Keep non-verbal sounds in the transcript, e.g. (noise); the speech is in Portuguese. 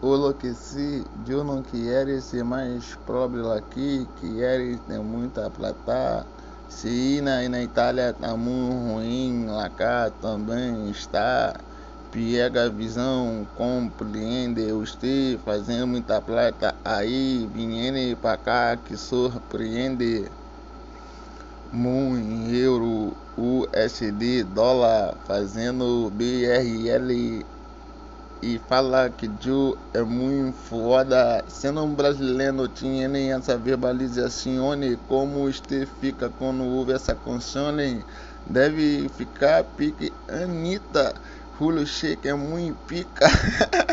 o enlouqueci, eu não quero ser mais pobre aqui, quero ter muita plata. Se na, na Itália tá muito ruim, lá cá também está. Pega a visão, compreende, você fazendo muita plata aí, vindo pra cá que surpreende. Muito euro, USD, dólar, fazendo BRL e fala que Joe é muito foda. Sendo um brasileiro, tinha nem essa verbalização. Como você fica quando ouve essa canção? Deve ficar pique Anitta. Julio Shake é muito pica. (laughs)